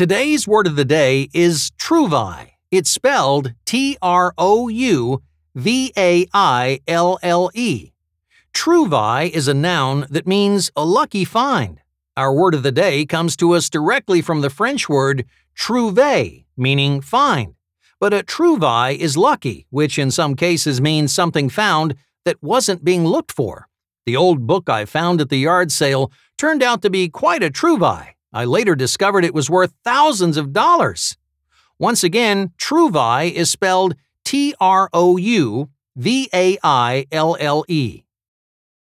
Today's word of the day is trouvaille. It's spelled T R O U V A I L L E. Trouvaille is a noun that means a lucky find. Our word of the day comes to us directly from the French word trouver, meaning find. But a trouvaille is lucky, which in some cases means something found that wasn't being looked for. The old book I found at the yard sale turned out to be quite a trouvaille. I later discovered it was worth thousands of dollars. Once again, trouvaille is spelled T R O U V A I L L E.